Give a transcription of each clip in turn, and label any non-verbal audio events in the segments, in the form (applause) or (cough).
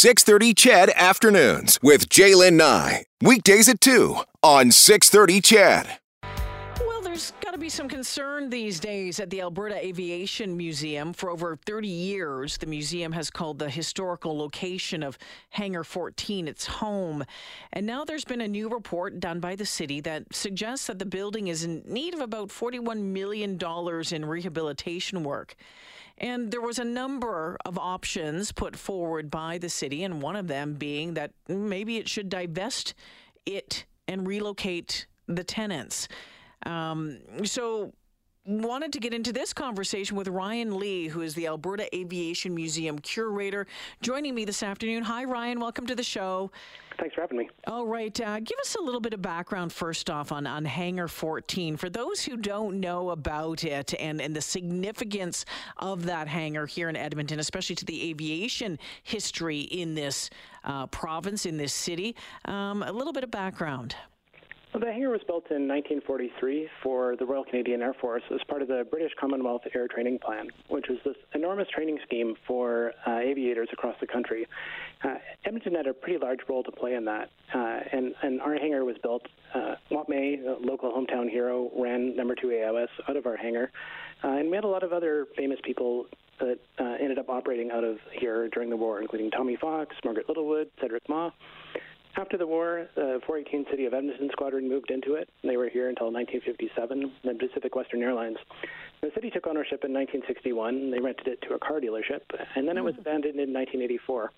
630 CHED Afternoons with Jaylen Nye. Weekdays at 2 on 630 CHED Well, there's got to be some concern these days at the Alberta Aviation Museum. For over 30 years, the museum has called the historical location of Hangar 14 its home. And now there's been a new report done by the city that suggests that the building is in need of about $41 million in rehabilitation work. And there was a number of options put forward by the city, and one of them being that maybe it should divest it and relocate the tenants. Um, so, wanted to get into this conversation with Ryan Lee, who is the Alberta Aviation Museum curator, joining me this afternoon. Hi, Ryan. Welcome to the show. Thanks for having me. All right. Uh, give us a little bit of background first off on, on Hangar 14. For those who don't know about it and, and the significance of that hangar here in Edmonton, especially to the aviation history in this uh, province, in this city, um, a little bit of background. The hangar was built in 1943 for the Royal Canadian Air Force as part of the British Commonwealth Air Training Plan, which was this enormous training scheme for uh, aviators across the country. Uh, Edmonton had a pretty large role to play in that, uh, and, and our hangar was built. Uh, May, a local hometown hero, ran number two AOS out of our hangar, uh, and we had a lot of other famous people that uh, ended up operating out of here during the war, including Tommy Fox, Margaret Littlewood, Cedric Mah. After the war, the 418 City of Edmonton Squadron moved into it. They were here until 1957, then Pacific Western Airlines. The city took ownership in 1961. They rented it to a car dealership, and then it was abandoned in 1984.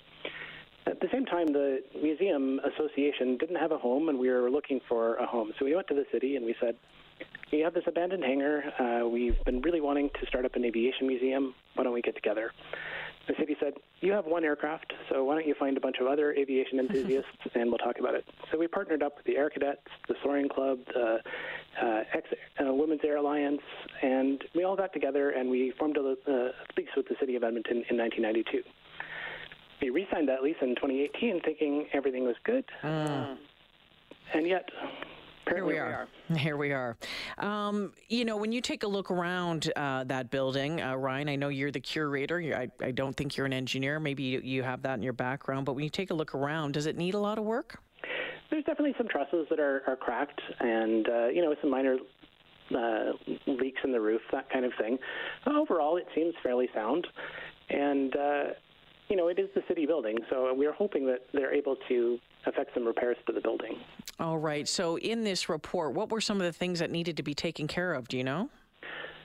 At the same time, the Museum Association didn't have a home, and we were looking for a home. So we went to the city and we said, We have this abandoned hangar. Uh, we've been really wanting to start up an aviation museum. Why don't we get together? The city said, You have one aircraft, so why don't you find a bunch of other aviation (laughs) enthusiasts and we'll talk about it. So we partnered up with the Air Cadets, the Soaring Club, the uh, Ex- uh, Women's Air Alliance, and we all got together and we formed a uh, lease with the city of Edmonton in 1992. We re signed that lease in 2018 thinking everything was good. Mm. And yet, Here we are. (laughs) Here we are. Um, you know, when you take a look around uh, that building, uh, Ryan, I know you're the curator. I, I don't think you're an engineer. Maybe you, you have that in your background. But when you take a look around, does it need a lot of work? There's definitely some trusses that are, are cracked and, uh, you know, some minor uh, leaks in the roof, that kind of thing. Overall, it seems fairly sound. And, uh, you know, it is the city building, so we are hoping that they're able to effect some repairs to the building. All right. So, in this report, what were some of the things that needed to be taken care of? Do you know?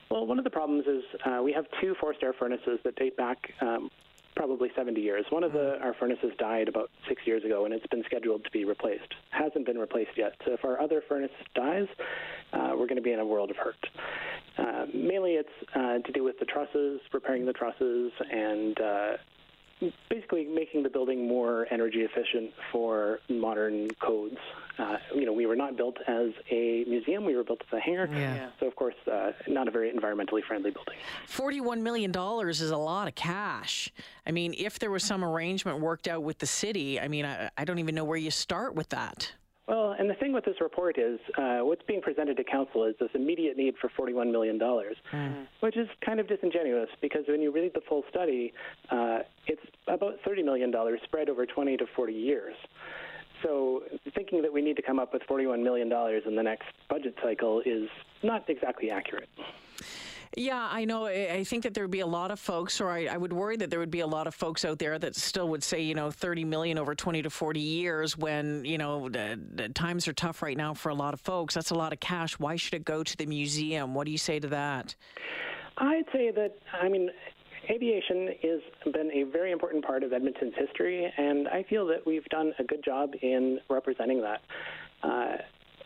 Well, one of the problems is uh, we have two forced air furnaces that date back um, probably 70 years. One of the, our furnaces died about six years ago, and it's been scheduled to be replaced. Hasn't been replaced yet. So if our other furnace dies, uh, we're going to be in a world of hurt. Uh, mainly, it's uh, to do with the trusses, repairing the trusses, and uh, basically making the building more energy efficient for modern codes. Uh, you know, we were not built as a museum; we were built as a hangar. Yeah. So, of course, uh, not a very environmentally friendly building. $41 million is a lot of cash. I mean, if there was some arrangement worked out with the city, I mean, I, I don't even know where you start with that. Well, and the thing with this report is uh, what's being presented to council is this immediate need for $41 million, which is kind of disingenuous because when you read the full study, uh, it's about $30 million spread over 20 to 40 years. So thinking that we need to come up with $41 million in the next budget cycle is not exactly accurate. Yeah, I know. I I think that there would be a lot of folks, or I, I would worry that there would be a lot of folks out there that still would say, you know, 30 million over 20 to 40 years when, you know, the, the times are tough right now for a lot of folks. That's a lot of cash. Why should it go to the museum? What do you say to that? I'd say that, I mean, aviation has been a very important part of Edmonton's history, and I feel that we've done a good job in representing that. Uh,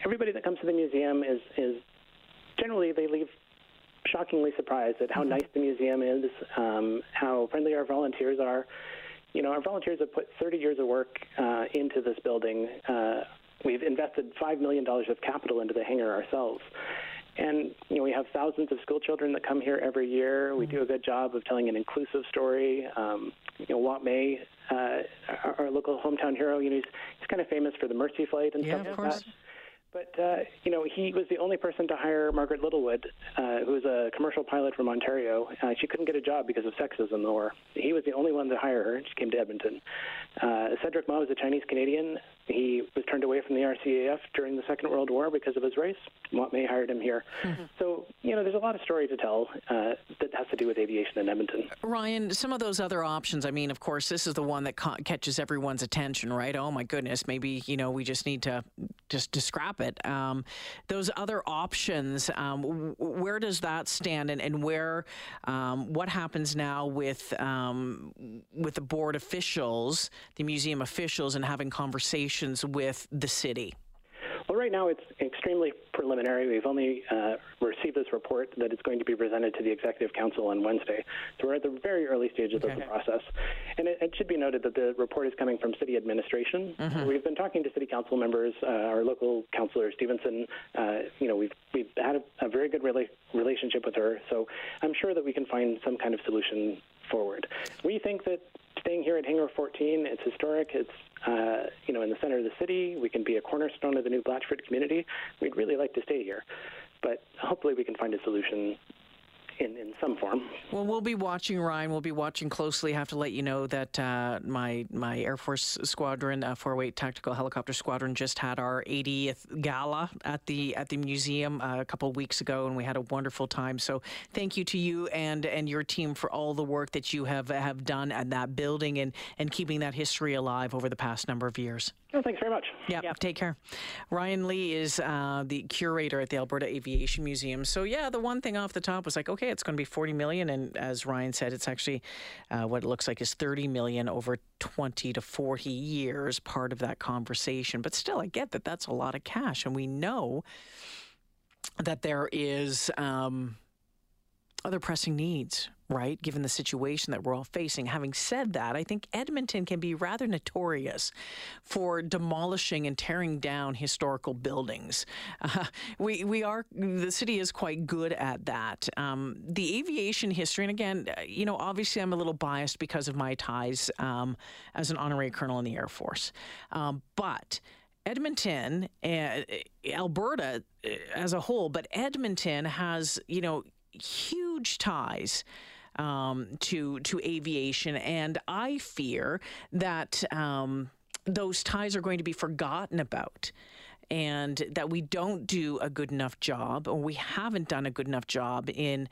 everybody that comes to the museum is, is generally, they leave shockingly surprised at how nice the museum is, um, how friendly our volunteers are. You know, our volunteers have put 30 years of work uh, into this building. Uh, we've invested $5 million of capital into the hangar ourselves. And, you know, we have thousands of school children that come here every year. We do a good job of telling an inclusive story. Um, you know, Wop May, uh, our, our local hometown hero, you know, he's, he's kind of famous for the Mercy Flight and Yeah, stuff of like course. that. But, uh, you know, he was the only person to hire Margaret Littlewood, uh, who was a commercial pilot from Ontario. Uh, she couldn't get a job because of sexism, or he was the only one to hire her. She came to Edmonton. Uh, Cedric Mah was a Chinese Canadian. He was turned away from the RCAF during the Second World War because of his race. May hired him here. Mm-hmm. So, you know, there's a lot of story to tell uh, that has to do with aviation in Edmonton. Ryan, some of those other options, I mean, of course, this is the one that ca- catches everyone's attention, right? Oh, my goodness, maybe, you know, we just need to just to scrap it. Um, those other options, um, where does that stand, and, and where, um, what happens now with um, with the board officials, the museum officials, and having conversations with the city? Well, right now it's extremely preliminary. We've only uh, received this report that it's going to be presented to the Executive Council on Wednesday. So we're at the very early stages okay. of the process. And it, it, should be noted that the report is coming from city administration. Mm-hmm. We've been talking to city council members, uh, our local councillor Stevenson. Uh, you know, we've we've had a, a very good rela- relationship with her. So I'm sure that we can find some kind of solution forward. We think that staying here at Hangar 14, it's historic. It's uh, you know in the center of the city. We can be a cornerstone of the new Blatchford community. We'd really like to stay here, but hopefully we can find a solution in, in some form. Well, we'll be watching, Ryan. We'll be watching closely. I have to let you know that uh, my my Air Force Squadron, uh, 408 Tactical Helicopter Squadron, just had our 80th gala at the at the museum uh, a couple weeks ago, and we had a wonderful time. So, thank you to you and and your team for all the work that you have have done at that building and and keeping that history alive over the past number of years. Oh, thanks very much. Yeah, yeah. take care. Ryan Lee is uh, the curator at the Alberta Aviation Museum. So yeah, the one thing off the top was like, okay, it's going to be 40 million, and as Ryan said, it's actually uh, what it looks like is 30 million over 20 to 40 years. Part of that conversation, but still, I get that that's a lot of cash, and we know that there is um, other pressing needs right? Given the situation that we're all facing. Having said that, I think Edmonton can be rather notorious for demolishing and tearing down historical buildings. Uh, (laughs) we we are the city is quite good at that. Um, the aviation history, and again, uh, you know, obviously I'm a little biased because of my ties um, as an honorary colonel in the Air Force, um, but. Edmonton, uh, Alberta uh, as a whole, but Edmonton has, you know, huge ties um, to to aviation, and I fear that um, those ties are going to be forgotten about. And that we don't do a good enough job, or we haven't done a good enough job in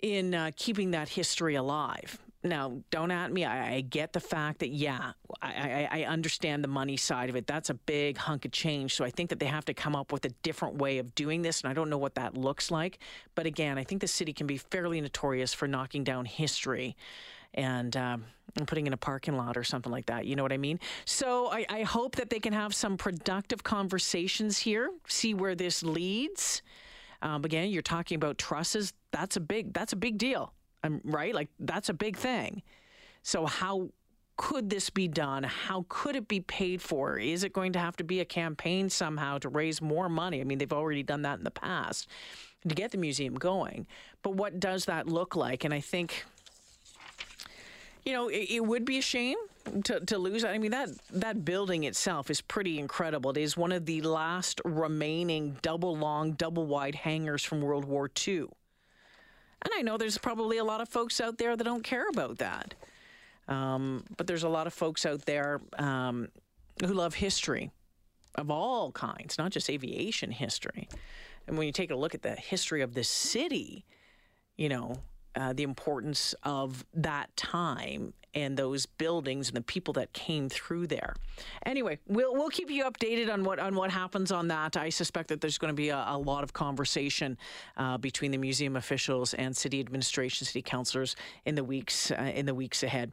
in uh, keeping that history alive. Now, don't at me. I, I get the fact that, yeah, I, I, I, understand the money side of it. That's a big hunk of change. So I think that they have to come up with a different way of doing this. And I don't know what that looks like. But again, I think the city can be fairly notorious for knocking down history and, um, and putting in a parking lot or something like that. You know what I mean? So I, I hope that they can have some productive conversations here, see where this leads. Um, again, you're talking about trusses. That's a big. That's a big deal. I'm right. Like that's a big thing. So how could this be done? How could it be paid for? Is it going to have to be a campaign somehow to raise more money? I mean, they've already done that in the past to get the museum going. But what does that look like? And I think you know, it, it, would be a shame to, to lose. I mean, that that building itself is pretty incredible. It is one of the last remaining double long, double wide hangars from World War II. I know there's probably a lot of folks out there that don't care about that. Um, but there's a lot of folks out there um, who love history of all kinds, not just aviation history. And when you take a look at the history of this city, you know, uh, the importance of that time and those buildings and the people that came through there. Anyway, we'll we'll keep you updated on what on what happens on that. I suspect that there's going to be a, a lot of conversation uh, between the museum officials and city administration, city councilors in the weeks uh, in the weeks ahead.